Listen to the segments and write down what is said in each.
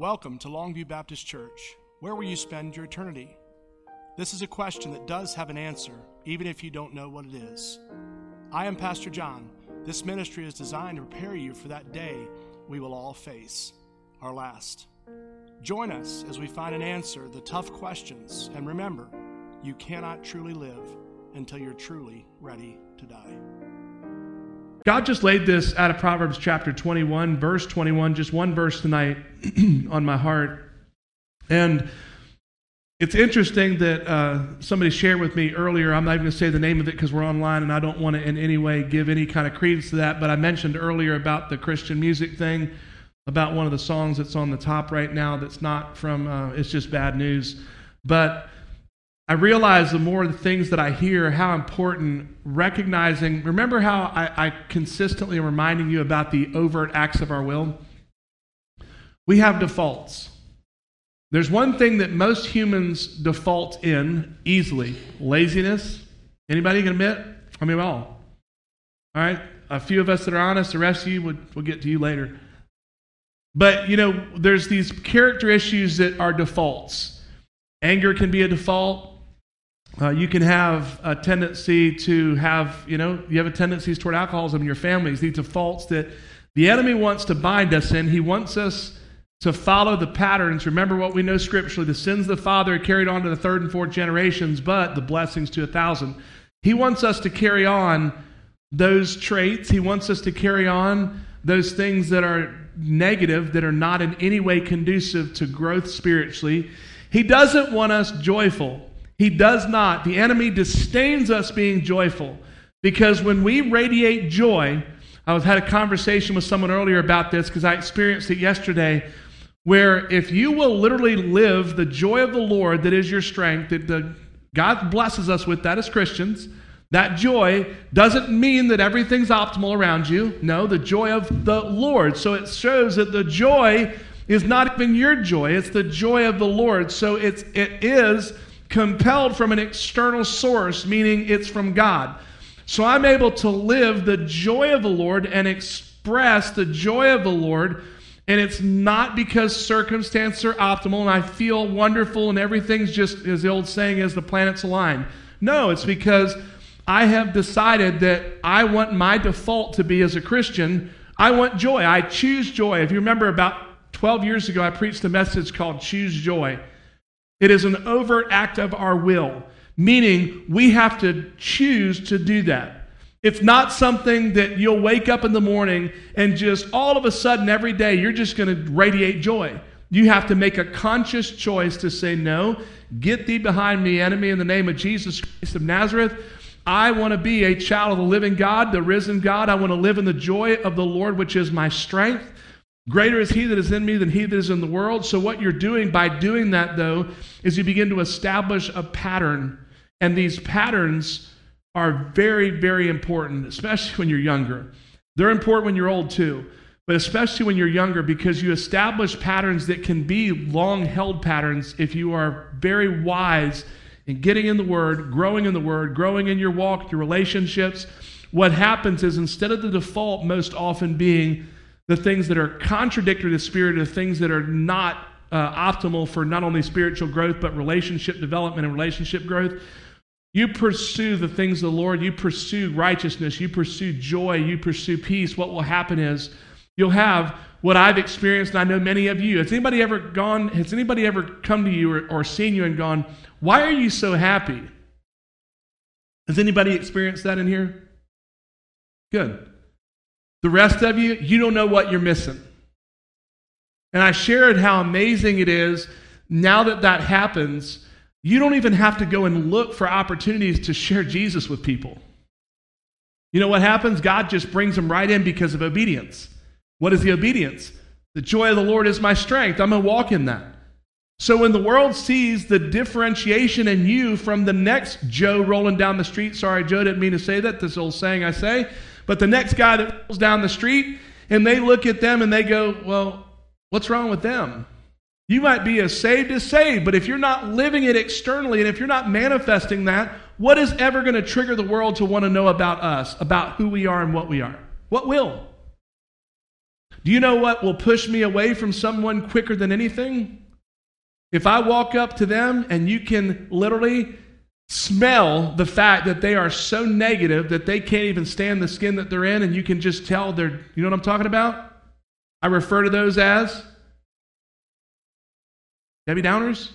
Welcome to Longview Baptist Church. Where will you spend your eternity? This is a question that does have an answer, even if you don't know what it is. I am Pastor John. This ministry is designed to prepare you for that day we will all face, our last. Join us as we find an answer to the tough questions, and remember, you cannot truly live until you're truly ready to die. God just laid this out of Proverbs chapter 21, verse 21, just one verse tonight on my heart. And it's interesting that uh, somebody shared with me earlier. I'm not even going to say the name of it because we're online and I don't want to in any way give any kind of credence to that. But I mentioned earlier about the Christian music thing, about one of the songs that's on the top right now that's not from, uh, it's just bad news. But I realize the more the things that I hear, how important recognizing. Remember how I, I consistently am reminding you about the overt acts of our will? We have defaults. There's one thing that most humans default in easily laziness. Anybody can admit? I mean, all. All right? A few of us that are honest, the rest of you, we'll, we'll get to you later. But, you know, there's these character issues that are defaults. Anger can be a default. Uh, you can have a tendency to have, you know, you have a tendencies toward alcoholism in your families, these are faults that the enemy wants to bind us in. He wants us to follow the patterns. Remember what we know scripturally the sins of the father are carried on to the third and fourth generations, but the blessings to a thousand. He wants us to carry on those traits. He wants us to carry on those things that are negative, that are not in any way conducive to growth spiritually. He doesn't want us joyful. He does not. The enemy disdains us being joyful because when we radiate joy, I was had a conversation with someone earlier about this because I experienced it yesterday where if you will literally live the joy of the Lord that is your strength, that the, God blesses us with that as Christians, that joy doesn't mean that everything's optimal around you. No, the joy of the Lord. So it shows that the joy is not even your joy, it's the joy of the Lord. So it's it is compelled from an external source, meaning it's from God. So I'm able to live the joy of the Lord and express the joy of the Lord. And it's not because circumstances are optimal and I feel wonderful and everything's just, as the old saying is, the planets align. No, it's because I have decided that I want my default to be as a Christian, I want joy. I choose joy. If you remember about 12 years ago, I preached a message called Choose Joy. It is an overt act of our will, meaning we have to choose to do that. It's not something that you'll wake up in the morning and just all of a sudden every day you're just going to radiate joy. You have to make a conscious choice to say, No, get thee behind me, enemy, in the name of Jesus Christ of Nazareth. I want to be a child of the living God, the risen God. I want to live in the joy of the Lord, which is my strength. Greater is he that is in me than he that is in the world. So, what you're doing by doing that, though, is you begin to establish a pattern. And these patterns are very, very important, especially when you're younger. They're important when you're old, too, but especially when you're younger because you establish patterns that can be long held patterns if you are very wise in getting in the Word, growing in the Word, growing in your walk, your relationships. What happens is instead of the default most often being, the things that are contradictory to the spirit, the things that are not uh, optimal for not only spiritual growth, but relationship development and relationship growth. You pursue the things of the Lord, you pursue righteousness, you pursue joy, you pursue peace. What will happen is you'll have what I've experienced, and I know many of you. Has anybody ever gone, has anybody ever come to you or, or seen you and gone, Why are you so happy? Has anybody experienced that in here? Good. The rest of you, you don't know what you're missing. And I shared how amazing it is now that that happens, you don't even have to go and look for opportunities to share Jesus with people. You know what happens? God just brings them right in because of obedience. What is the obedience? The joy of the Lord is my strength. I'm going to walk in that. So when the world sees the differentiation in you from the next Joe rolling down the street, sorry, Joe didn't mean to say that, this old saying I say, but the next guy that rolls down the street and they look at them and they go, Well, what's wrong with them? You might be as saved as saved, but if you're not living it externally and if you're not manifesting that, what is ever going to trigger the world to want to know about us, about who we are and what we are? What will? Do you know what will push me away from someone quicker than anything? If I walk up to them and you can literally smell the fact that they are so negative that they can't even stand the skin that they're in, and you can just tell they're, you know what I'm talking about? I refer to those as Debbie Downers.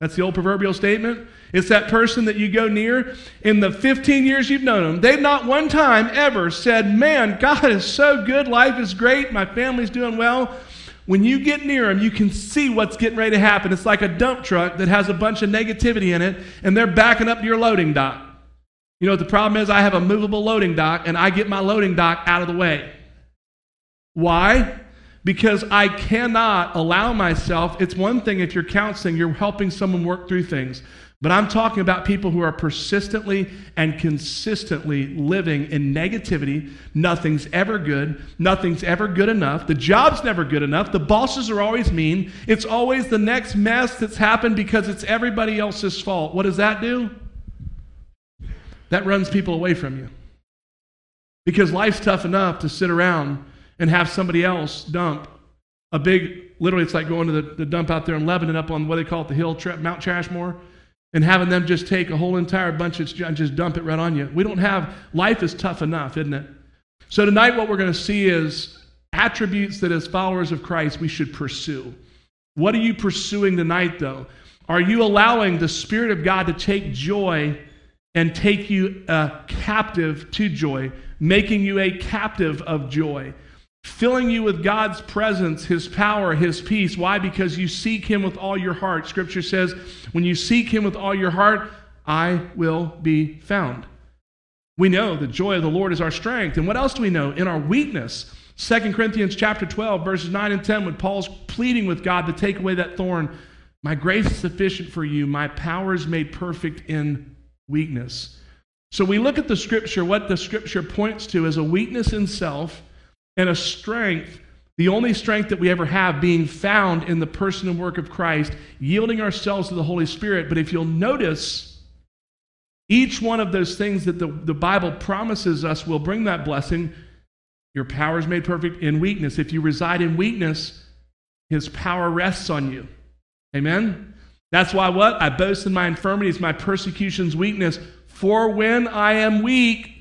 That's the old proverbial statement. It's that person that you go near. In the 15 years you've known them, they've not one time ever said, Man, God is so good. Life is great. My family's doing well. When you get near them, you can see what's getting ready to happen. It's like a dump truck that has a bunch of negativity in it, and they're backing up to your loading dock. You know what the problem is? I have a movable loading dock, and I get my loading dock out of the way. Why? because I cannot allow myself. It's one thing if you're counseling, you're helping someone work through things. But I'm talking about people who are persistently and consistently living in negativity. Nothing's ever good. Nothing's ever good enough. The job's never good enough. The bosses are always mean. It's always the next mess that's happened because it's everybody else's fault. What does that do? That runs people away from you. Because life's tough enough to sit around and have somebody else dump a big, literally, it's like going to the, the dump out there in Lebanon up on what they call it, the hill, Mount Trashmore, and having them just take a whole entire bunch of and just dump it right on you. We don't have, life is tough enough, isn't it? So tonight, what we're going to see is attributes that as followers of Christ we should pursue. What are you pursuing tonight, though? Are you allowing the Spirit of God to take joy and take you uh, captive to joy, making you a captive of joy? Filling you with God's presence, His power, His peace. Why? Because you seek Him with all your heart. Scripture says, when you seek Him with all your heart, I will be found. We know the joy of the Lord is our strength. And what else do we know? In our weakness. 2 Corinthians chapter 12, verses 9 and 10, when Paul's pleading with God to take away that thorn, my grace is sufficient for you. My power is made perfect in weakness. So we look at the scripture, what the scripture points to is a weakness in self and a strength, the only strength that we ever have, being found in the person and work of Christ, yielding ourselves to the Holy Spirit. But if you'll notice, each one of those things that the, the Bible promises us will bring that blessing. Your power is made perfect in weakness. If you reside in weakness, his power rests on you. Amen? That's why what? I boast in my infirmities, my persecutions, weakness. For when I am weak,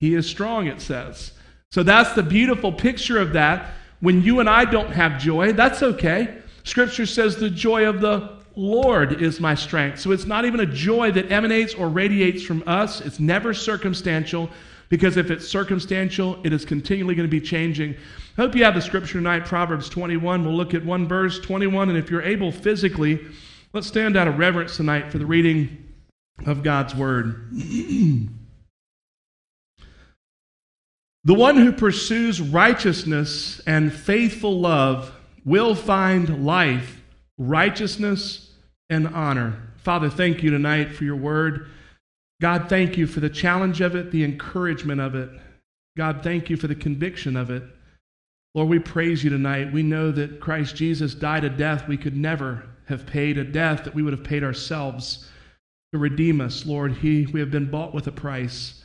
he is strong, it says. So that's the beautiful picture of that. When you and I don't have joy, that's okay. Scripture says the joy of the Lord is my strength. So it's not even a joy that emanates or radiates from us. It's never circumstantial because if it's circumstantial, it is continually going to be changing. I hope you have the scripture tonight, Proverbs 21. We'll look at one verse, 21. And if you're able physically, let's stand out of reverence tonight for the reading of God's word. The one who pursues righteousness and faithful love will find life, righteousness, and honor. Father, thank you tonight for your word. God, thank you for the challenge of it, the encouragement of it. God, thank you for the conviction of it. Lord, we praise you tonight. We know that Christ Jesus died a death we could never have paid, a death that we would have paid ourselves to redeem us. Lord, he, we have been bought with a price.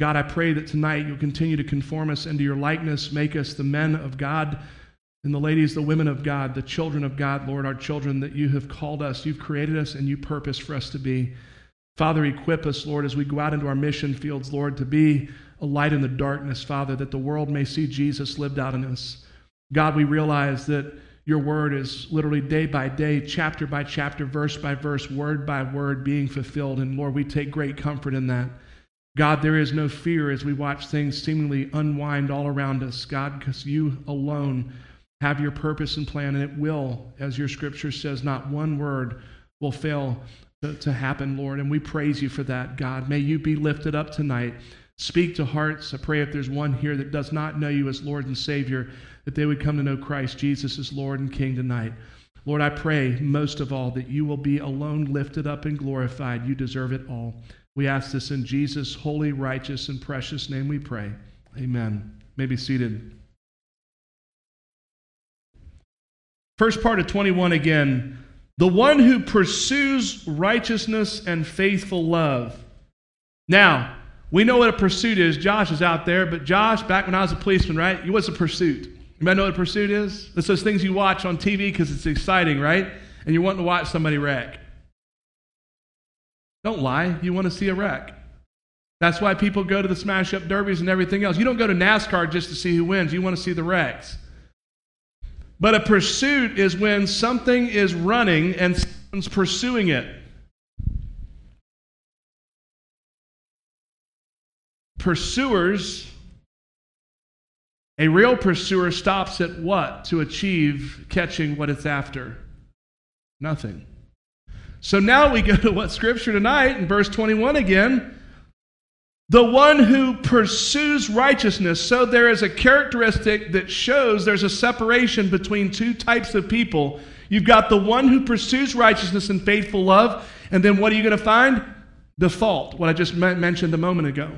God, I pray that tonight you'll continue to conform us into your likeness, make us the men of God and the ladies, the women of God, the children of God, Lord, our children that you have called us, you've created us, and you purpose for us to be. Father, equip us, Lord, as we go out into our mission fields, Lord, to be a light in the darkness, Father, that the world may see Jesus lived out in us. God, we realize that your word is literally day by day, chapter by chapter, verse by verse, word by word being fulfilled. And Lord, we take great comfort in that. God, there is no fear as we watch things seemingly unwind all around us, God, because you alone have your purpose and plan, and it will, as your scripture says, not one word will fail to, to happen, Lord. And we praise you for that, God. May you be lifted up tonight. Speak to hearts. I pray if there's one here that does not know you as Lord and Savior, that they would come to know Christ Jesus as Lord and King tonight. Lord, I pray most of all that you will be alone lifted up and glorified. You deserve it all. We ask this in Jesus' holy, righteous, and precious name we pray. Amen. may be seated. First part of 21 again. The one who pursues righteousness and faithful love. Now, we know what a pursuit is. Josh is out there, but Josh, back when I was a policeman, right? Was a pursuit. You might know what a pursuit is? It's those things you watch on TV because it's exciting, right? And you want to watch somebody wreck. Don't lie. You want to see a wreck. That's why people go to the smash up derbies and everything else. You don't go to NASCAR just to see who wins, you want to see the wrecks. But a pursuit is when something is running and someone's pursuing it. Pursuers, a real pursuer stops at what to achieve catching what it's after? Nothing. So now we go to what scripture tonight in verse 21 again. The one who pursues righteousness. So there is a characteristic that shows there's a separation between two types of people. You've got the one who pursues righteousness and faithful love, and then what are you going to find? Default, what I just mentioned a moment ago.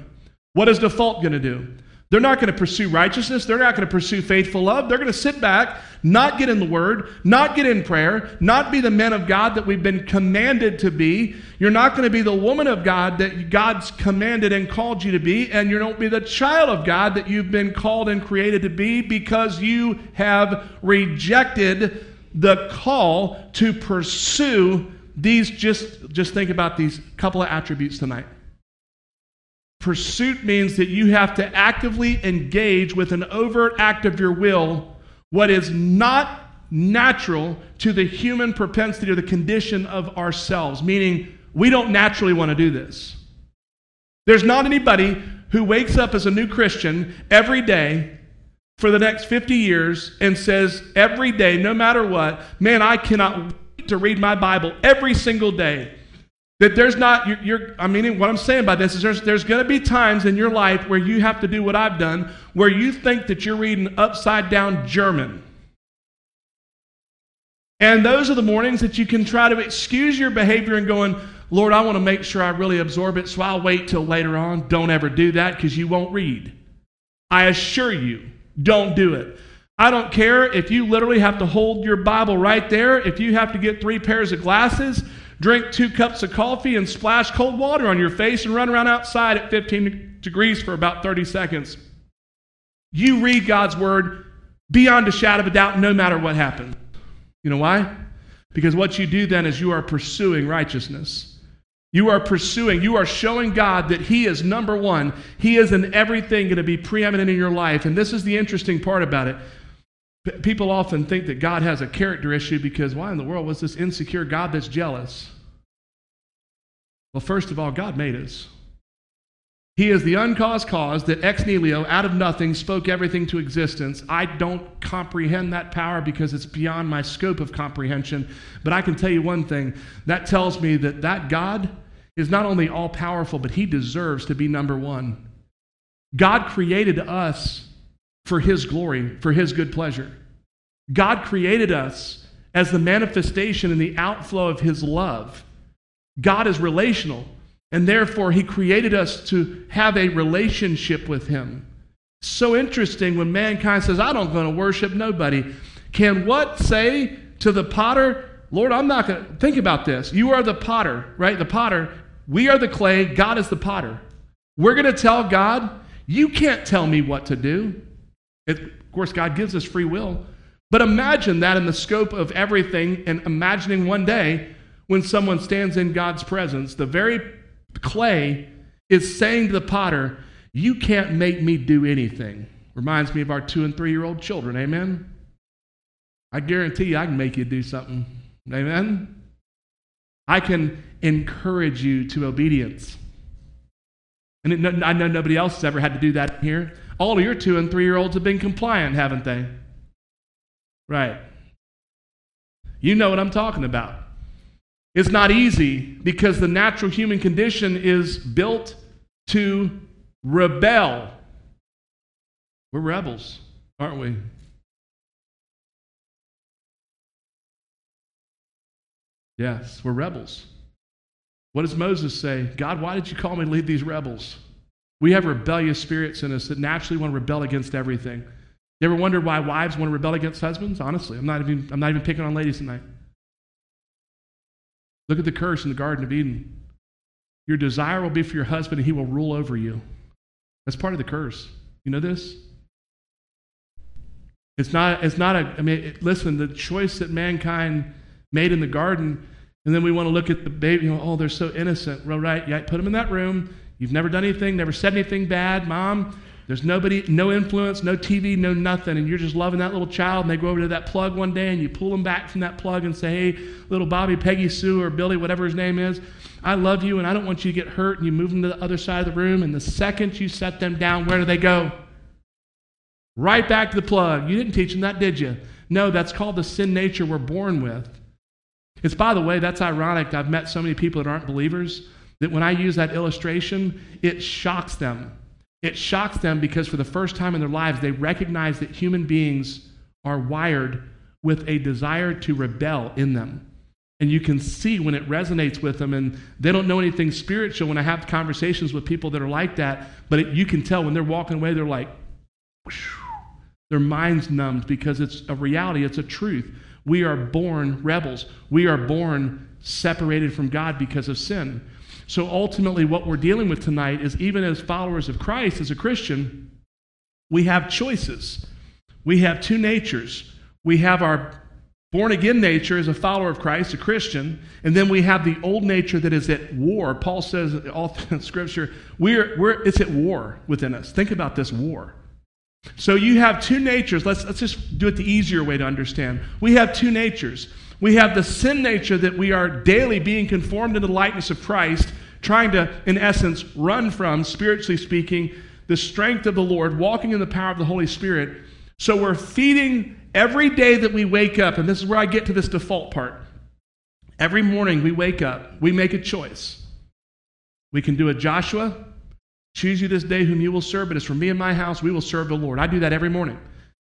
What is default going to do? They're not going to pursue righteousness. They're not going to pursue faithful love. They're going to sit back, not get in the Word, not get in prayer, not be the men of God that we've been commanded to be. You're not going to be the woman of God that God's commanded and called you to be, and you don't be the child of God that you've been called and created to be because you have rejected the call to pursue these. Just, just think about these couple of attributes tonight. Pursuit means that you have to actively engage with an overt act of your will what is not natural to the human propensity or the condition of ourselves, meaning we don't naturally want to do this. There's not anybody who wakes up as a new Christian every day for the next 50 years and says every day, no matter what, man, I cannot wait to read my Bible every single day. That there's not, you're, you're, I mean, what I'm saying by this is there's, there's going to be times in your life where you have to do what I've done, where you think that you're reading upside down German. And those are the mornings that you can try to excuse your behavior and going, Lord, I want to make sure I really absorb it, so I'll wait till later on. Don't ever do that because you won't read. I assure you, don't do it. I don't care if you literally have to hold your Bible right there, if you have to get three pairs of glasses, drink two cups of coffee and splash cold water on your face and run around outside at 15 degrees for about 30 seconds. You read God's word beyond a shadow of a doubt, no matter what happens. You know why? Because what you do then is you are pursuing righteousness. You are pursuing, you are showing God that He is number one. He is in everything going to be preeminent in your life. And this is the interesting part about it. People often think that God has a character issue because why in the world was this insecure God that's jealous? Well, first of all, God made us. He is the uncaused cause that ex nihilo, out of nothing, spoke everything to existence. I don't comprehend that power because it's beyond my scope of comprehension. But I can tell you one thing that tells me that that God is not only all powerful, but he deserves to be number one. God created us for His glory, for His good pleasure. God created us as the manifestation and the outflow of His love. God is relational, and therefore He created us to have a relationship with Him. So interesting when mankind says, I don't going to worship nobody. Can what say to the potter, Lord, I'm not going to think about this. You are the potter, right? The potter. We are the clay. God is the potter. We're going to tell God, you can't tell me what to do. It, of course, God gives us free will. But imagine that in the scope of everything and imagining one day when someone stands in God's presence, the very clay is saying to the potter, You can't make me do anything. Reminds me of our two and three year old children. Amen? I guarantee you I can make you do something. Amen? I can encourage you to obedience. And I know nobody else has ever had to do that here. All your two and three year olds have been compliant, haven't they? Right. You know what I'm talking about. It's not easy because the natural human condition is built to rebel. We're rebels, aren't we? Yes, we're rebels. What does Moses say? God, why did you call me to lead these rebels? We have rebellious spirits in us that naturally want to rebel against everything. You ever wondered why wives want to rebel against husbands? Honestly, I'm not even, I'm not even picking on ladies tonight. Look at the curse in the Garden of Eden. Your desire will be for your husband, and he will rule over you. That's part of the curse. You know this? It's not, it's not a, I mean, it, listen, the choice that mankind made in the garden, and then we want to look at the baby, you know, oh, they're so innocent. Well, right, yeah, put them in that room. You've never done anything, never said anything bad, mom. There's nobody, no influence, no TV, no nothing, and you're just loving that little child. And they go over to that plug one day, and you pull them back from that plug and say, "Hey, little Bobby, Peggy, Sue, or Billy, whatever his name is, I love you, and I don't want you to get hurt." And you move them to the other side of the room, and the second you set them down, where do they go? Right back to the plug. You didn't teach them that, did you? No, that's called the sin nature we're born with. It's, by the way, that's ironic. I've met so many people that aren't believers that when I use that illustration, it shocks them. It shocks them because for the first time in their lives, they recognize that human beings are wired with a desire to rebel in them. And you can see when it resonates with them, and they don't know anything spiritual when I have conversations with people that are like that, but it, you can tell when they're walking away, they're like, whoosh, their minds numbed because it's a reality, it's a truth. We are born rebels. We are born separated from God because of sin. So ultimately, what we're dealing with tonight is even as followers of Christ, as a Christian, we have choices. We have two natures. We have our born again nature as a follower of Christ, a Christian, and then we have the old nature that is at war. Paul says all through Scripture, we're, we're, it's at war within us. Think about this war. So you have two natures. Let's, let's just do it the easier way to understand. We have two natures. We have the sin nature that we are daily being conformed into the likeness of Christ, trying to, in essence, run from, spiritually speaking, the strength of the Lord, walking in the power of the Holy Spirit. So we're feeding every day that we wake up, and this is where I get to this default part. Every morning we wake up, we make a choice. We can do a Joshua, Choose you this day whom you will serve, but as for me and my house, we will serve the Lord. I do that every morning.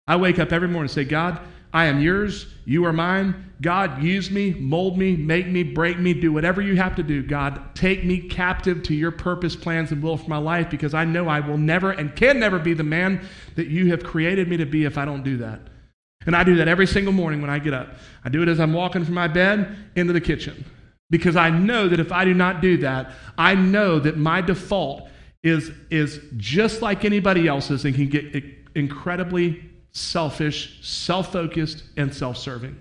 I wake up every morning and say, God, I am yours. You are mine. God, use me, mold me, make me, break me, do whatever you have to do. God, take me captive to your purpose, plans, and will for my life because I know I will never and can never be the man that you have created me to be if I don't do that. And I do that every single morning when I get up. I do it as I'm walking from my bed into the kitchen because I know that if I do not do that, I know that my default is, is just like anybody else's and can get incredibly selfish, self focused, and self serving.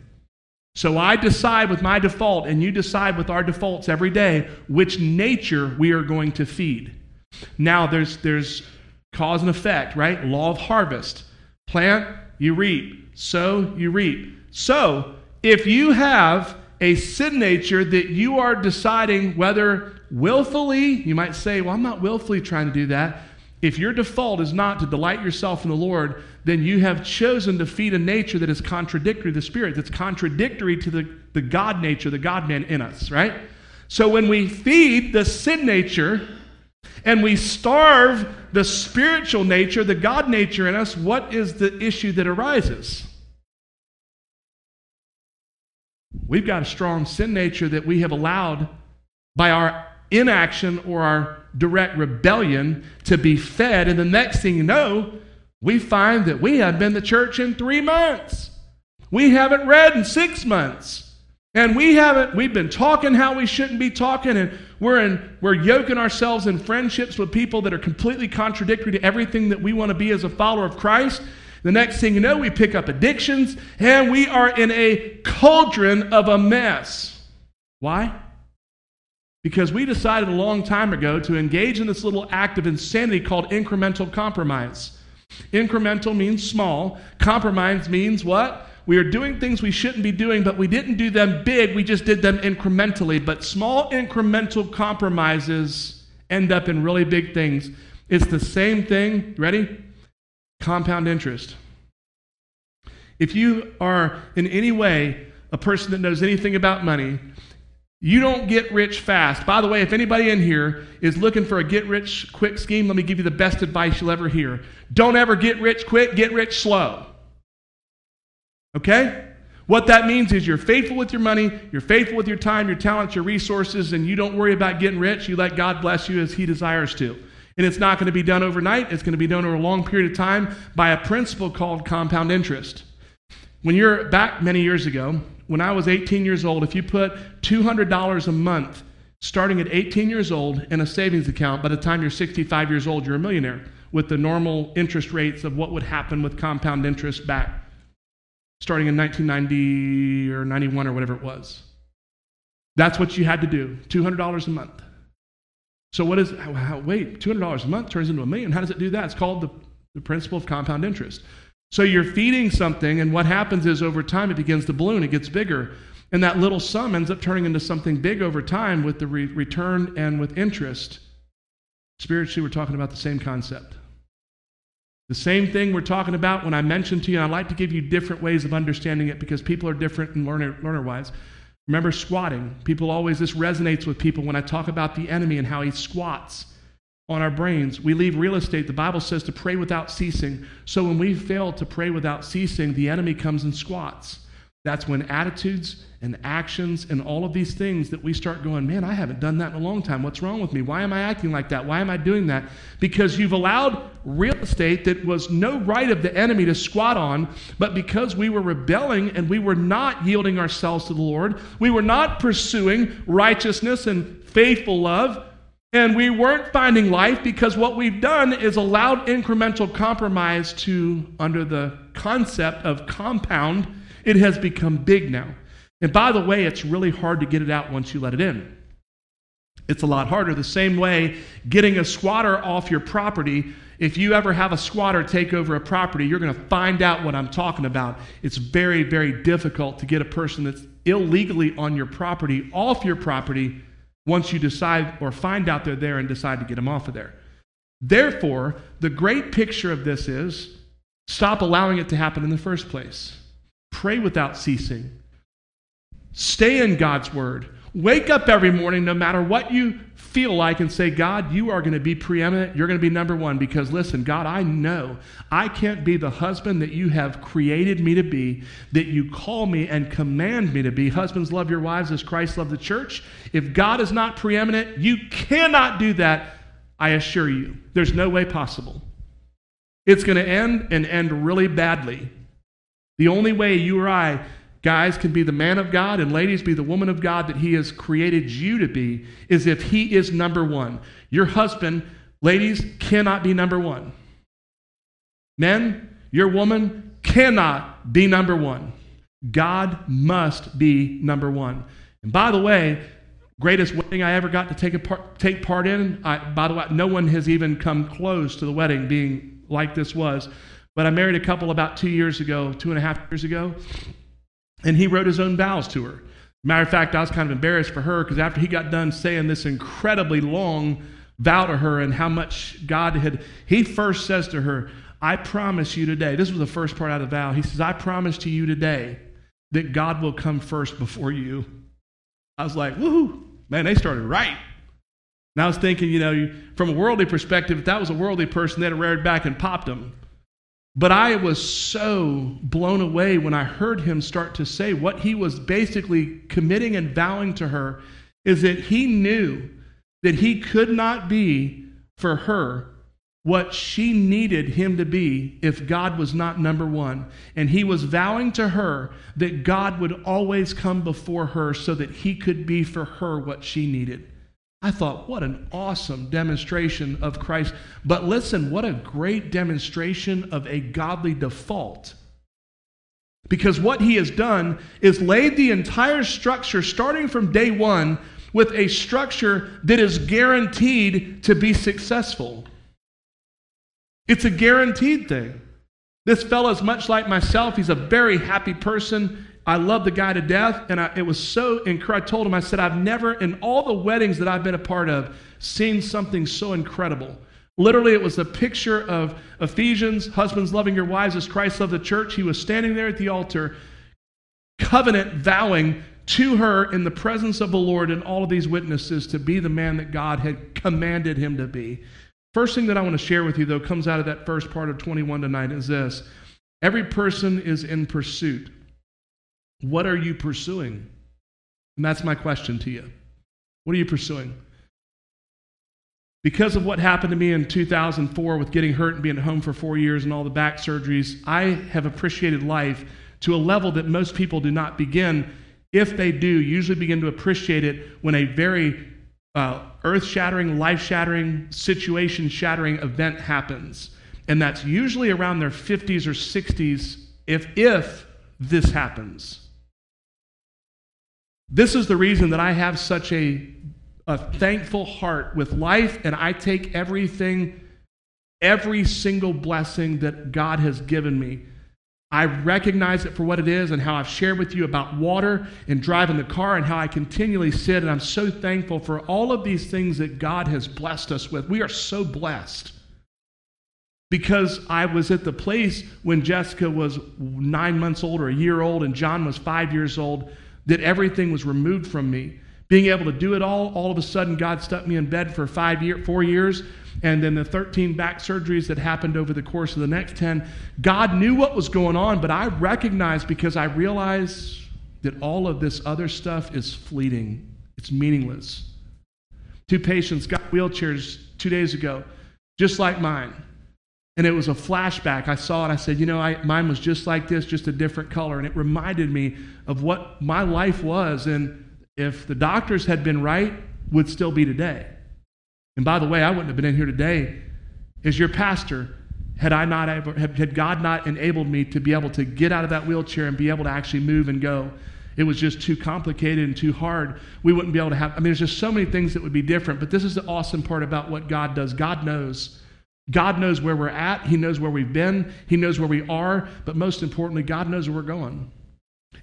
So I decide with my default, and you decide with our defaults every day which nature we are going to feed. Now, there's, there's cause and effect, right? Law of harvest. Plant, you reap. Sow, you reap. So, if you have a sin nature that you are deciding whether willfully, you might say, Well, I'm not willfully trying to do that. If your default is not to delight yourself in the Lord, then you have chosen to feed a nature that is contradictory to the Spirit, that's contradictory to the, the God nature, the God man in us, right? So when we feed the sin nature and we starve the spiritual nature, the God nature in us, what is the issue that arises? We've got a strong sin nature that we have allowed by our inaction or our direct rebellion to be fed. And the next thing you know, we find that we have been to church in three months. We haven't read in six months. And we haven't, we've been talking how we shouldn't be talking, and we're, in, we're yoking ourselves in friendships with people that are completely contradictory to everything that we want to be as a follower of Christ. The next thing you know, we pick up addictions, and we are in a cauldron of a mess. Why? Because we decided a long time ago to engage in this little act of insanity called incremental compromise. Incremental means small, compromise means what? We are doing things we shouldn't be doing, but we didn't do them big, we just did them incrementally. But small incremental compromises end up in really big things. It's the same thing, ready? Compound interest. If you are in any way a person that knows anything about money, you don't get rich fast. By the way, if anybody in here is looking for a get rich quick scheme, let me give you the best advice you'll ever hear. Don't ever get rich quick, get rich slow. Okay? What that means is you're faithful with your money, you're faithful with your time, your talents, your resources, and you don't worry about getting rich. You let God bless you as He desires to. And it's not going to be done overnight, it's going to be done over a long period of time by a principle called compound interest. When you're back many years ago, when I was 18 years old, if you put $200 a month starting at 18 years old in a savings account, by the time you're 65 years old, you're a millionaire with the normal interest rates of what would happen with compound interest back starting in 1990 or 91 or whatever it was. That's what you had to do $200 a month. So, what is, wait, $200 a month turns into a million. How does it do that? It's called the, the principle of compound interest. So, you're feeding something, and what happens is over time it begins to balloon, it gets bigger. And that little sum ends up turning into something big over time with the re- return and with interest. Spiritually, we're talking about the same concept. The same thing we're talking about when I mentioned to you, and I like to give you different ways of understanding it because people are different and learner, learner wise. Remember squatting. People always, this resonates with people when I talk about the enemy and how he squats on our brains. We leave real estate. The Bible says to pray without ceasing. So when we fail to pray without ceasing, the enemy comes and squats. That's when attitudes and actions and all of these things that we start going, man, I haven't done that in a long time. What's wrong with me? Why am I acting like that? Why am I doing that? Because you've allowed real estate that was no right of the enemy to squat on, but because we were rebelling and we were not yielding ourselves to the Lord, we were not pursuing righteousness and faithful love. And we weren't finding life because what we've done is allowed incremental compromise to, under the concept of compound, it has become big now. And by the way, it's really hard to get it out once you let it in. It's a lot harder. The same way, getting a squatter off your property, if you ever have a squatter take over a property, you're going to find out what I'm talking about. It's very, very difficult to get a person that's illegally on your property off your property once you decide or find out they're there and decide to get them off of there. Therefore, the great picture of this is stop allowing it to happen in the first place. Pray without ceasing. Stay in God's word. Wake up every morning, no matter what you feel like, and say, God, you are going to be preeminent. You're going to be number one. Because listen, God, I know I can't be the husband that you have created me to be, that you call me and command me to be. Husbands, love your wives as Christ loved the church. If God is not preeminent, you cannot do that, I assure you. There's no way possible. It's going to end and end really badly. The only way you or I, guys, can be the man of God and ladies be the woman of God that He has created you to be is if He is number one. Your husband, ladies, cannot be number one. Men, your woman cannot be number one. God must be number one. And by the way, greatest wedding I ever got to take, part, take part in, I, by the way, no one has even come close to the wedding being like this was. But I married a couple about two years ago, two and a half years ago, and he wrote his own vows to her. Matter of fact, I was kind of embarrassed for her because after he got done saying this incredibly long vow to her and how much God had, he first says to her, I promise you today, this was the first part out of the vow. He says, I promise to you today that God will come first before you. I was like, woohoo, man, they started right. And I was thinking, you know, from a worldly perspective, if that was a worldly person, they'd have reared back and popped him. But I was so blown away when I heard him start to say what he was basically committing and vowing to her is that he knew that he could not be for her what she needed him to be if God was not number one. And he was vowing to her that God would always come before her so that he could be for her what she needed. I thought, what an awesome demonstration of Christ. But listen, what a great demonstration of a godly default. Because what he has done is laid the entire structure, starting from day one, with a structure that is guaranteed to be successful. It's a guaranteed thing. This fellow is much like myself. He's a very happy person. I love the guy to death, and I, it was so incredible. I told him, I said, I've never, in all the weddings that I've been a part of, seen something so incredible. Literally, it was a picture of Ephesians, husbands loving your wives as Christ loved the church. He was standing there at the altar, covenant vowing to her in the presence of the Lord and all of these witnesses to be the man that God had commanded him to be. First thing that I want to share with you, though, comes out of that first part of 21 tonight is this every person is in pursuit. What are you pursuing? And that's my question to you. What are you pursuing? Because of what happened to me in 2004 with getting hurt and being at home for four years and all the back surgeries, I have appreciated life to a level that most people do not begin. If they do, usually begin to appreciate it when a very uh, earth shattering, life shattering, situation shattering event happens. And that's usually around their 50s or 60s, if, if this happens. This is the reason that I have such a, a thankful heart with life, and I take everything, every single blessing that God has given me. I recognize it for what it is and how I've shared with you about water and driving the car and how I continually sit. And I'm so thankful for all of these things that God has blessed us with. We are so blessed because I was at the place when Jessica was nine months old or a year old and John was five years old that everything was removed from me. Being able to do it all, all of a sudden, God stuck me in bed for five year, four years, and then the 13 back surgeries that happened over the course of the next 10. God knew what was going on, but I recognized because I realized that all of this other stuff is fleeting, it's meaningless. Two patients got wheelchairs two days ago, just like mine. And it was a flashback. I saw it. I said, you know, I, mine was just like this, just a different color. And it reminded me of what my life was. And if the doctors had been right, would still be today. And by the way, I wouldn't have been in here today as your pastor had I not ever, had God not enabled me to be able to get out of that wheelchair and be able to actually move and go. It was just too complicated and too hard. We wouldn't be able to have. I mean, there's just so many things that would be different. But this is the awesome part about what God does. God knows. God knows where we're at. He knows where we've been. He knows where we are. But most importantly, God knows where we're going.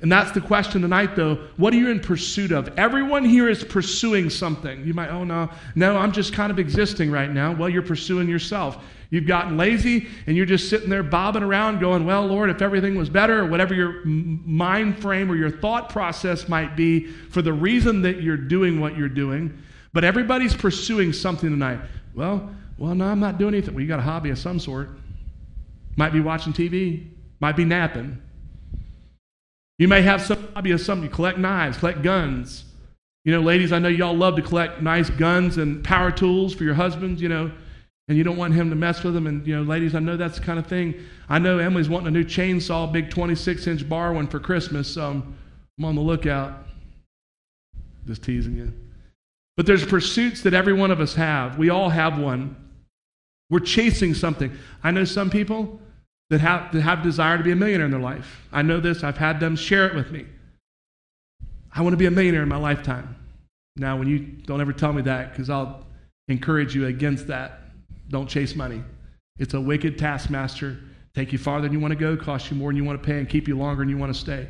And that's the question tonight, though. What are you in pursuit of? Everyone here is pursuing something. You might, oh, no, no, I'm just kind of existing right now. Well, you're pursuing yourself. You've gotten lazy and you're just sitting there bobbing around going, well, Lord, if everything was better, or whatever your mind frame or your thought process might be for the reason that you're doing what you're doing. But everybody's pursuing something tonight. Well, well, no, I'm not doing anything. Well, you got a hobby of some sort. Might be watching TV, might be napping. You may have some hobby of something. You collect knives, collect guns. You know, ladies, I know y'all love to collect nice guns and power tools for your husbands, you know, and you don't want him to mess with them. And, you know, ladies, I know that's the kind of thing. I know Emily's wanting a new chainsaw, big 26 inch bar one for Christmas, so I'm, I'm on the lookout. Just teasing you. But there's pursuits that every one of us have. We all have one. We're chasing something. I know some people that have, that have desire to be a millionaire in their life. I know this. I've had them share it with me. I want to be a millionaire in my lifetime. Now, when you don't ever tell me that, because I'll encourage you against that. Don't chase money. It's a wicked taskmaster. Take you farther than you want to go, cost you more than you want to pay, and keep you longer than you want to stay.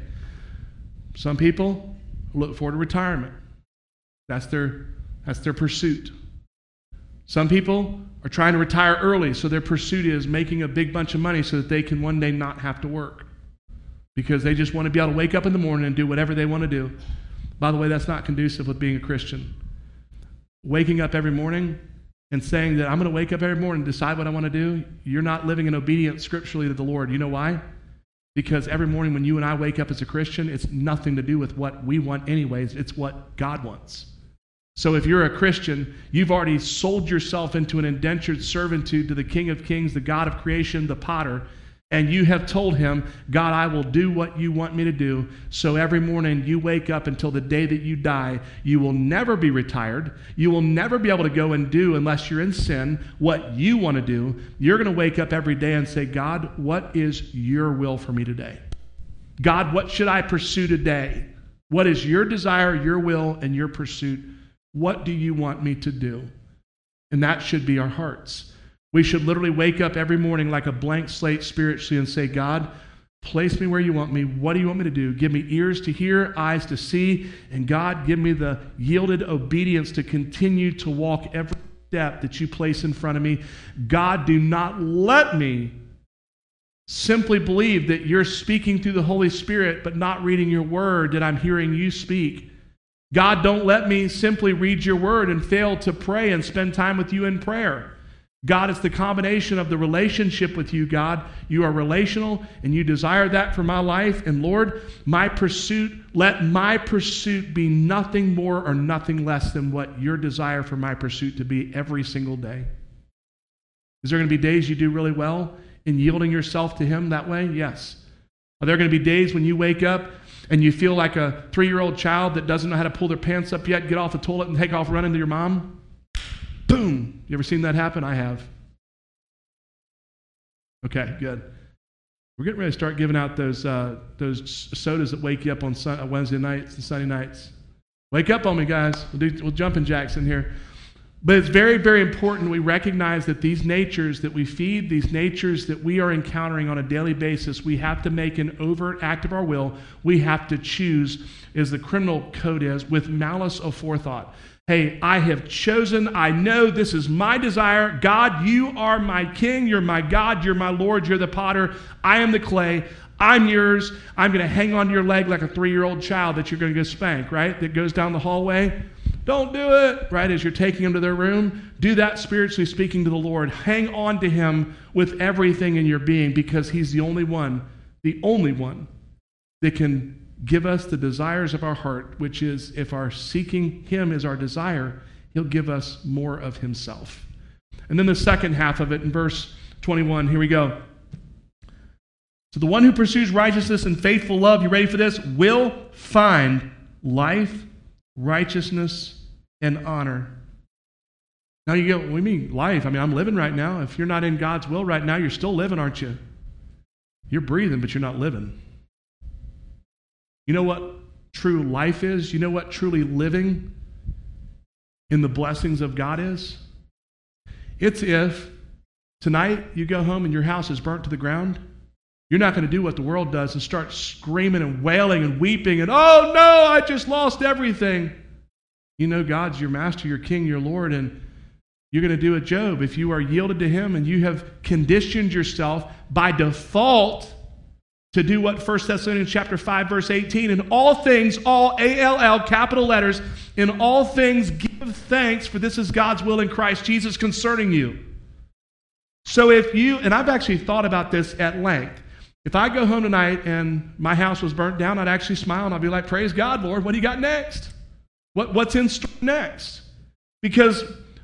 Some people look forward to retirement. That's their, that's their pursuit. Some people are trying to retire early, so their pursuit is making a big bunch of money so that they can one day not have to work. Because they just want to be able to wake up in the morning and do whatever they want to do. By the way, that's not conducive with being a Christian. Waking up every morning and saying that I'm going to wake up every morning and decide what I want to do, you're not living in obedience scripturally to the Lord. You know why? Because every morning when you and I wake up as a Christian, it's nothing to do with what we want, anyways. It's what God wants. So if you're a Christian, you've already sold yourself into an indentured servitude to the King of Kings, the God of creation, the potter, and you have told him, God, I will do what you want me to do. So every morning you wake up until the day that you die, you will never be retired. You will never be able to go and do, unless you're in sin, what you want to do. You're going to wake up every day and say, God, what is your will for me today? God, what should I pursue today? What is your desire, your will, and your pursuit? What do you want me to do? And that should be our hearts. We should literally wake up every morning like a blank slate spiritually and say, God, place me where you want me. What do you want me to do? Give me ears to hear, eyes to see, and God, give me the yielded obedience to continue to walk every step that you place in front of me. God, do not let me simply believe that you're speaking through the Holy Spirit, but not reading your word, that I'm hearing you speak. God, don't let me simply read your word and fail to pray and spend time with you in prayer. God, it's the combination of the relationship with you, God. You are relational and you desire that for my life. And Lord, my pursuit, let my pursuit be nothing more or nothing less than what your desire for my pursuit to be every single day. Is there going to be days you do really well in yielding yourself to Him that way? Yes. Are there going to be days when you wake up and you feel like a three year old child that doesn't know how to pull their pants up yet, get off the toilet and take off running to your mom? Boom. You ever seen that happen? I have. Okay, good. We're getting ready to start giving out those, uh, those sodas that wake you up on uh, Wednesday nights and Sunday nights. Wake up on me, guys. We'll do we'll jacks in here. But it's very, very important we recognize that these natures that we feed, these natures that we are encountering on a daily basis, we have to make an overt act of our will. We have to choose, as the criminal code is, with malice aforethought. Hey, I have chosen, I know this is my desire. God, you are my king, you're my God, you're my Lord, you're the potter, I am the clay. I'm yours. I'm going to hang on to your leg like a three year old child that you're going to go spank, right? That goes down the hallway. Don't do it, right? As you're taking them to their room, do that spiritually speaking to the Lord. Hang on to Him with everything in your being because He's the only one, the only one that can give us the desires of our heart, which is if our seeking Him is our desire, He'll give us more of Himself. And then the second half of it in verse 21, here we go. So the one who pursues righteousness and faithful love, you ready for this? Will find life, righteousness, and honor. Now you go, we mean life. I mean, I'm living right now. If you're not in God's will right now, you're still living, aren't you? You're breathing, but you're not living. You know what true life is? You know what truly living in the blessings of God is? It's if tonight you go home and your house is burnt to the ground. You're not going to do what the world does and start screaming and wailing and weeping and, oh no, I just lost everything. You know God's your master, your king, your Lord, and you're going to do a Job. If you are yielded to him and you have conditioned yourself by default to do what 1 Thessalonians chapter 5 verse 18 in all things all A L L capital letters in all things give thanks for this is God's will in Christ Jesus concerning you. So if you and I've actually thought about this at length. If I go home tonight and my house was burnt down, I'd actually smile and I'd be like, "Praise God, Lord. What do you got next?" What, what's in store next? Because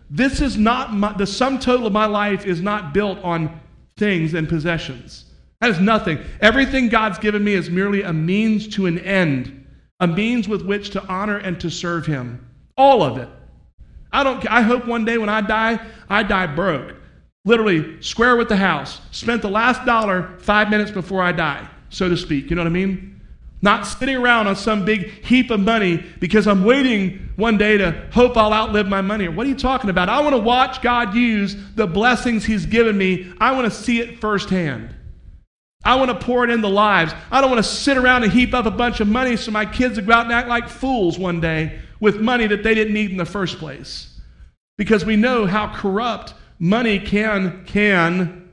this is not my, the sum total of my life is not built on things and possessions. That is nothing. Everything God's given me is merely a means to an end, a means with which to honor and to serve Him. All of it. I don't. I hope one day when I die, I die broke, literally square with the house. Spent the last dollar five minutes before I die, so to speak. You know what I mean? Not sitting around on some big heap of money because I'm waiting one day to hope I'll outlive my money. What are you talking about? I want to watch God use the blessings He's given me. I want to see it firsthand. I want to pour it into lives. I don't want to sit around and heap up a bunch of money so my kids will go out and act like fools one day with money that they didn't need in the first place. Because we know how corrupt money can can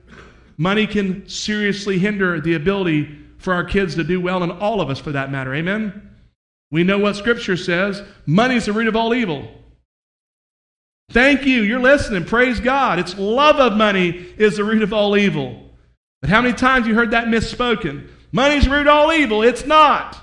money can seriously hinder the ability for our kids to do well, and all of us for that matter. Amen? We know what Scripture says money's the root of all evil. Thank you. You're listening. Praise God. It's love of money is the root of all evil. But how many times you heard that misspoken? Money's root of all evil. It's not.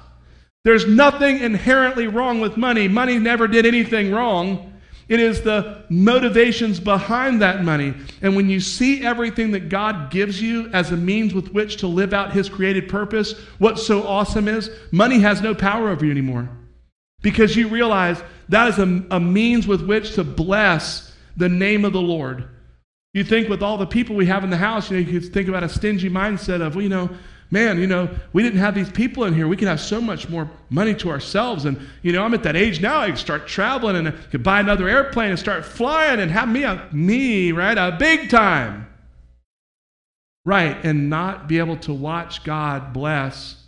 There's nothing inherently wrong with money. Money never did anything wrong. It is the motivations behind that money. And when you see everything that God gives you as a means with which to live out His created purpose, what's so awesome is money has no power over you anymore. Because you realize that is a, a means with which to bless the name of the Lord. You think with all the people we have in the house, you know, you could think about a stingy mindset of, well, you know, man, you know, we didn't have these people in here. We could have so much more money to ourselves. And, you know, I'm at that age now, I can start traveling and I could buy another airplane and start flying and have me, a, me, right, a big time. Right, and not be able to watch God bless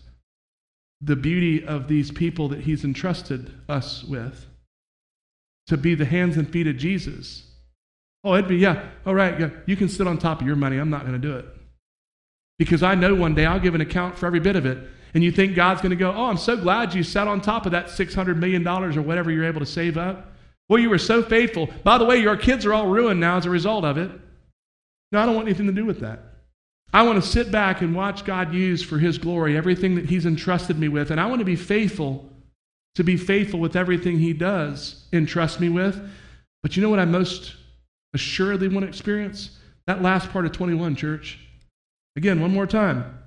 the beauty of these people that He's entrusted us with to be the hands and feet of Jesus. Oh, it'd be, yeah, all right, yeah, you can sit on top of your money. I'm not going to do it. Because I know one day I'll give an account for every bit of it. And you think God's going to go, Oh, I'm so glad you sat on top of that $600 million or whatever you're able to save up. Well, you were so faithful. By the way, your kids are all ruined now as a result of it. No, I don't want anything to do with that. I want to sit back and watch God use for His glory everything that He's entrusted me with. And I want to be faithful, to be faithful with everything He does entrust me with. But you know what I most assuredly want to experience? That last part of 21, church. Again, one more time.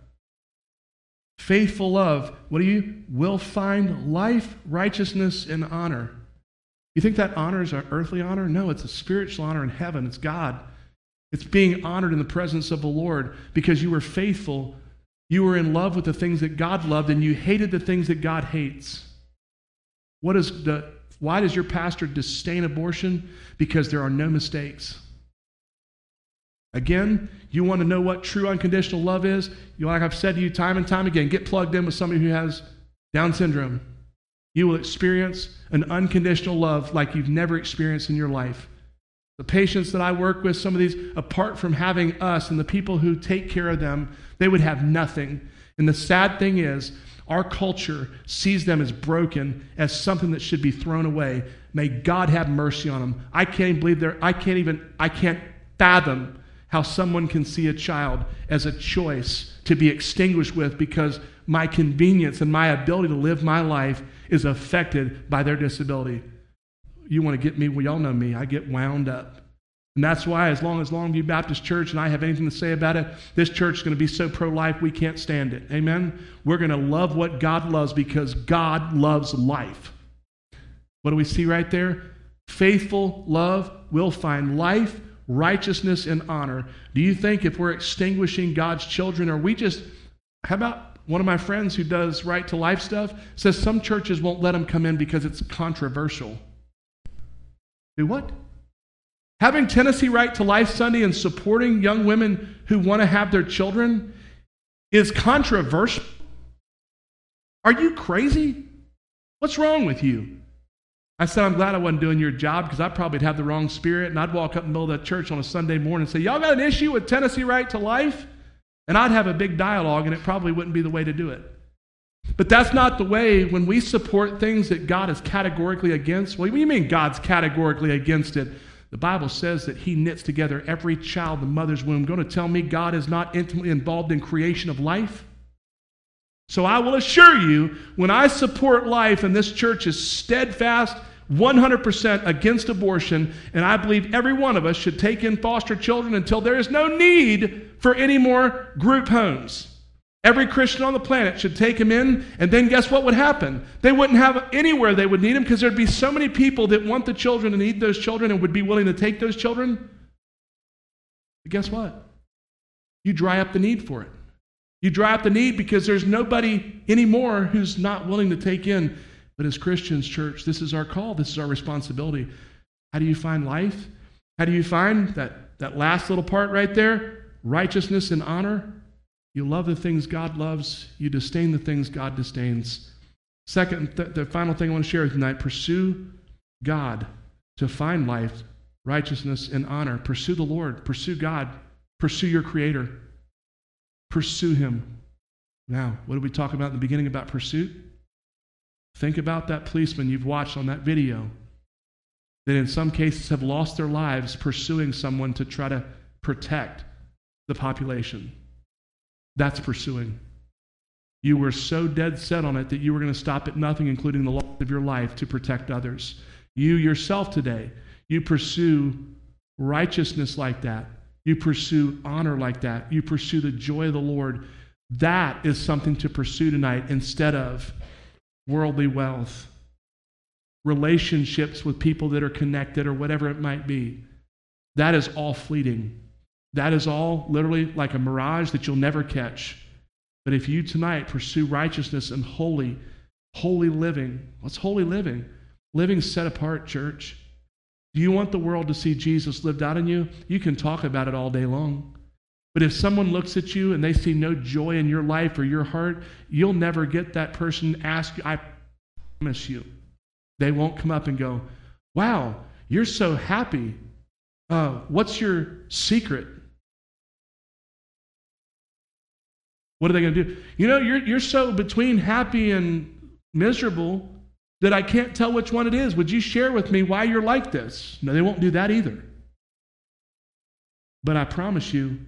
Faithful love, what do you? Will find life, righteousness, and honor. You think that honor is our earthly honor? No, it's a spiritual honor in heaven. It's God. It's being honored in the presence of the Lord because you were faithful You were in love with the things that God loved and you hated the things that God hates. What is the why does your pastor disdain abortion? Because there are no mistakes. Again, you want to know what true unconditional love is? You like I've said to you time and time again, get plugged in with somebody who has Down syndrome. You will experience an unconditional love like you've never experienced in your life. The patients that I work with, some of these, apart from having us and the people who take care of them, they would have nothing. And the sad thing is, our culture sees them as broken, as something that should be thrown away. May God have mercy on them. I can't believe there, I can't even, I can't fathom how someone can see a child as a choice to be extinguished with because my convenience and my ability to live my life is affected by their disability. You want to get me, well, y'all know me, I get wound up. And that's why, as long as Longview Baptist Church and I have anything to say about it, this church is going to be so pro life we can't stand it. Amen? We're going to love what God loves because God loves life. What do we see right there? Faithful love will find life, righteousness, and honor. Do you think if we're extinguishing God's children, are we just, how about one of my friends who does right to life stuff says some churches won't let them come in because it's controversial. Do what? Having Tennessee Right to Life Sunday and supporting young women who want to have their children is controversial. Are you crazy? What's wrong with you? I said, I'm glad I wasn't doing your job because I probably'd have the wrong spirit and I'd walk up in the middle of the church on a Sunday morning and say, Y'all got an issue with Tennessee Right to Life? And I'd have a big dialogue and it probably wouldn't be the way to do it. But that's not the way when we support things that God is categorically against. Well, what do you mean God's categorically against it? The Bible says that He knits together every child in the mother's womb. Going to tell me God is not intimately involved in creation of life? So I will assure you, when I support life and this church is steadfast 100% against abortion, and I believe every one of us should take in foster children until there is no need for any more group homes. Every Christian on the planet should take them in, and then guess what would happen? They wouldn't have anywhere they would need them because there'd be so many people that want the children and need those children and would be willing to take those children. But guess what? You dry up the need for it. You dry up the need because there's nobody anymore who's not willing to take in. But as Christians, church, this is our call, this is our responsibility. How do you find life? How do you find that, that last little part right there? Righteousness and honor. You love the things God loves, you disdain the things God disdains. Second, th- the final thing I want to share with you tonight pursue God to find life, righteousness, and honor. Pursue the Lord, pursue God, pursue your Creator, pursue Him. Now, what did we talk about in the beginning about pursuit? Think about that policeman you've watched on that video that in some cases have lost their lives pursuing someone to try to protect the population. That's pursuing. You were so dead set on it that you were going to stop at nothing, including the loss of your life, to protect others. You yourself today, you pursue righteousness like that. You pursue honor like that. You pursue the joy of the Lord. That is something to pursue tonight instead of worldly wealth, relationships with people that are connected, or whatever it might be. That is all fleeting. That is all literally like a mirage that you'll never catch. But if you tonight pursue righteousness and holy, holy living, what's holy living? Living set apart, church. Do you want the world to see Jesus lived out in you? You can talk about it all day long. But if someone looks at you and they see no joy in your life or your heart, you'll never get that person ask you, I promise you. They won't come up and go, Wow, you're so happy. Uh, what's your secret? What are they going to do? You know, you're, you're so between happy and miserable that I can't tell which one it is. Would you share with me why you're like this? No, they won't do that either. But I promise you,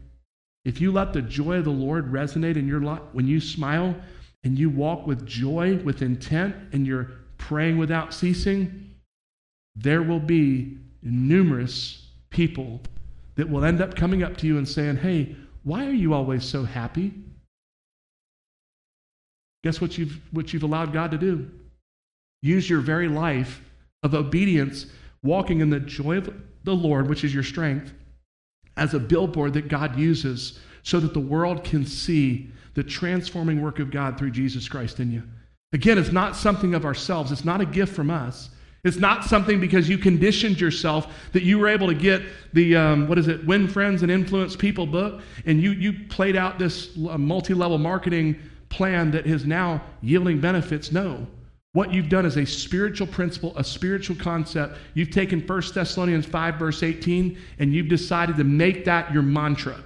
if you let the joy of the Lord resonate in your life, when you smile and you walk with joy, with intent, and you're praying without ceasing, there will be numerous people that will end up coming up to you and saying, Hey, why are you always so happy? Guess what you've, what you've allowed God to do? Use your very life of obedience, walking in the joy of the Lord, which is your strength, as a billboard that God uses so that the world can see the transforming work of God through Jesus Christ in you. Again, it's not something of ourselves, it's not a gift from us. It's not something because you conditioned yourself that you were able to get the, um, what is it, Win Friends and Influence People book, and you, you played out this multi level marketing plan that is now yielding benefits. No. What you've done is a spiritual principle, a spiritual concept. You've taken 1 Thessalonians 5, verse 18, and you've decided to make that your mantra.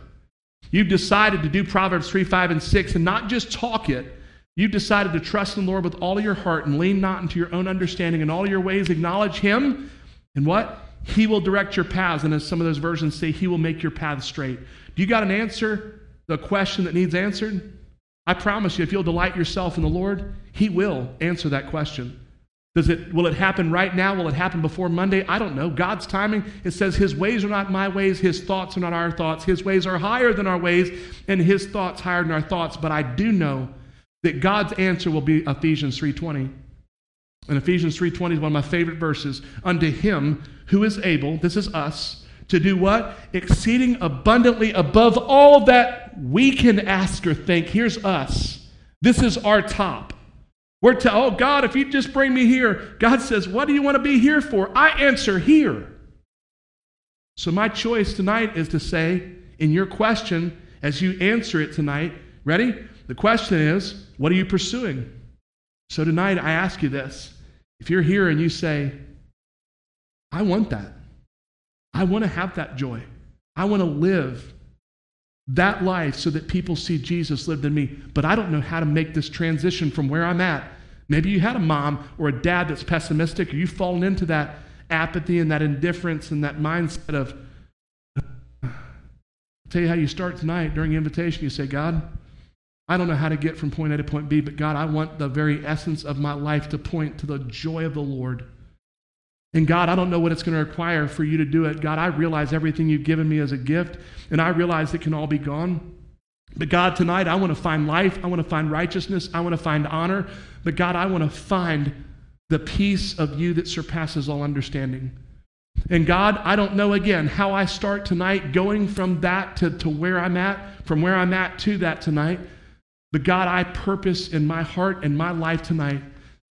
You've decided to do Proverbs 3, 5, and 6 and not just talk it, You've decided to trust in the Lord with all of your heart and lean not into your own understanding. In all your ways, acknowledge Him. And what? He will direct your paths. And as some of those versions say, He will make your paths straight. Do you got an answer? The question that needs answered? I promise you, if you'll delight yourself in the Lord, He will answer that question. Does it, will it happen right now? Will it happen before Monday? I don't know. God's timing, it says His ways are not my ways, His thoughts are not our thoughts. His ways are higher than our ways, and His thoughts higher than our thoughts. But I do know that God's answer will be Ephesians 3:20. And Ephesians 3:20 is one of my favorite verses. Unto him who is able, this is us, to do what? Exceeding abundantly above all that we can ask or think. Here's us. This is our top. We're to, oh God, if you just bring me here, God says, what do you want to be here for? I answer here. So my choice tonight is to say, in your question, as you answer it tonight, ready? The question is, what are you pursuing? So tonight, I ask you this. If you're here and you say, I want that, I want to have that joy, I want to live that life so that people see Jesus lived in me, but I don't know how to make this transition from where I'm at. Maybe you had a mom or a dad that's pessimistic, or you've fallen into that apathy and that indifference and that mindset of, I'll tell you how you start tonight during invitation. You say, God, I don't know how to get from point A to point B, but God, I want the very essence of my life to point to the joy of the Lord. And God, I don't know what it's going to require for you to do it. God, I realize everything you've given me as a gift, and I realize it can all be gone. But God, tonight I want to find life. I want to find righteousness. I want to find honor. But God, I want to find the peace of you that surpasses all understanding. And God, I don't know again how I start tonight going from that to, to where I'm at, from where I'm at to that tonight. But God, I purpose in my heart and my life tonight.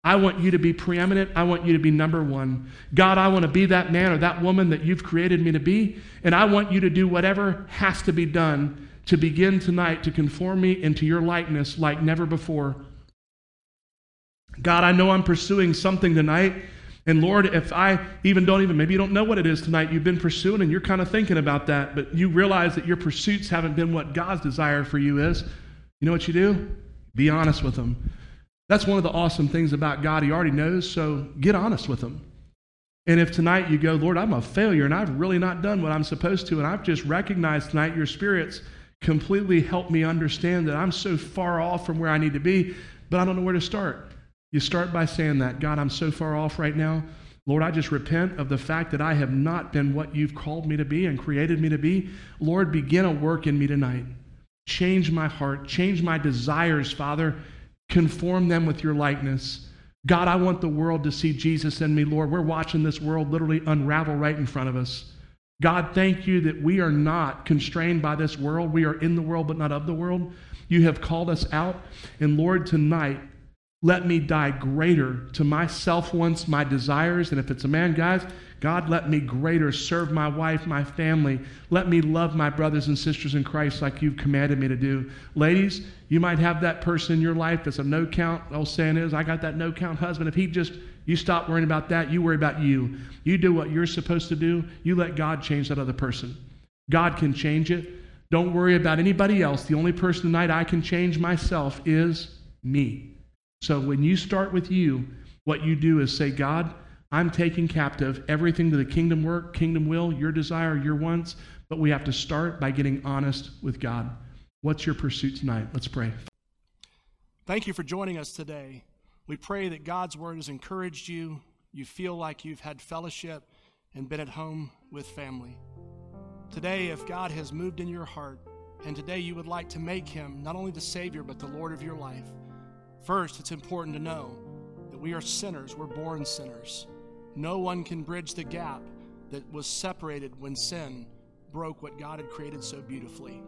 I want you to be preeminent. I want you to be number one. God, I want to be that man or that woman that you've created me to be. And I want you to do whatever has to be done to begin tonight to conform me into your likeness like never before. God, I know I'm pursuing something tonight. And Lord, if I even don't even, maybe you don't know what it is tonight you've been pursuing and you're kind of thinking about that, but you realize that your pursuits haven't been what God's desire for you is. You know what you do? Be honest with them. That's one of the awesome things about God. He already knows, so get honest with him. And if tonight you go, Lord, I'm a failure and I've really not done what I'm supposed to, and I've just recognized tonight your spirits completely helped me understand that I'm so far off from where I need to be, but I don't know where to start. You start by saying that, God, I'm so far off right now. Lord, I just repent of the fact that I have not been what you've called me to be and created me to be. Lord, begin a work in me tonight. Change my heart, change my desires, Father. Conform them with your likeness. God, I want the world to see Jesus in me, Lord. We're watching this world literally unravel right in front of us. God, thank you that we are not constrained by this world. We are in the world, but not of the world. You have called us out. And Lord, tonight, let me die greater to myself once, my desires. And if it's a man, guys, God, let me greater serve my wife, my family. Let me love my brothers and sisters in Christ like you've commanded me to do. Ladies, you might have that person in your life that's a no count. Old saying is, I got that no count husband. If he just, you stop worrying about that, you worry about you. You do what you're supposed to do. You let God change that other person. God can change it. Don't worry about anybody else. The only person tonight I can change myself is me. So when you start with you, what you do is say, God, I'm taking captive everything to the kingdom work, kingdom will, your desire, your wants. But we have to start by getting honest with God. What's your pursuit tonight? Let's pray. Thank you for joining us today. We pray that God's word has encouraged you. You feel like you've had fellowship and been at home with family. Today, if God has moved in your heart, and today you would like to make him not only the Savior, but the Lord of your life, First, it's important to know that we are sinners, we're born sinners. No one can bridge the gap that was separated when sin broke what God had created so beautifully.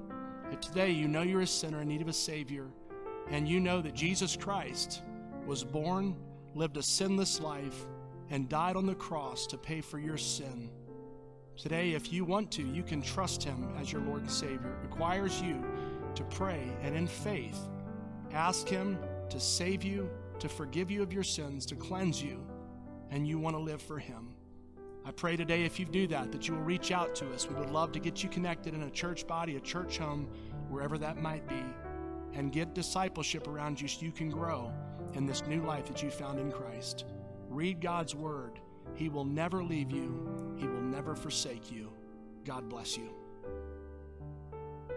If today you know you're a sinner in need of a Savior, and you know that Jesus Christ was born, lived a sinless life, and died on the cross to pay for your sin. Today, if you want to, you can trust Him as your Lord and Savior. It requires you to pray and in faith ask Him to save you, to forgive you of your sins, to cleanse you, and you want to live for Him. I pray today, if you do that, that you will reach out to us. We would love to get you connected in a church body, a church home, wherever that might be, and get discipleship around you so you can grow in this new life that you found in Christ. Read God's Word. He will never leave you, He will never forsake you. God bless you.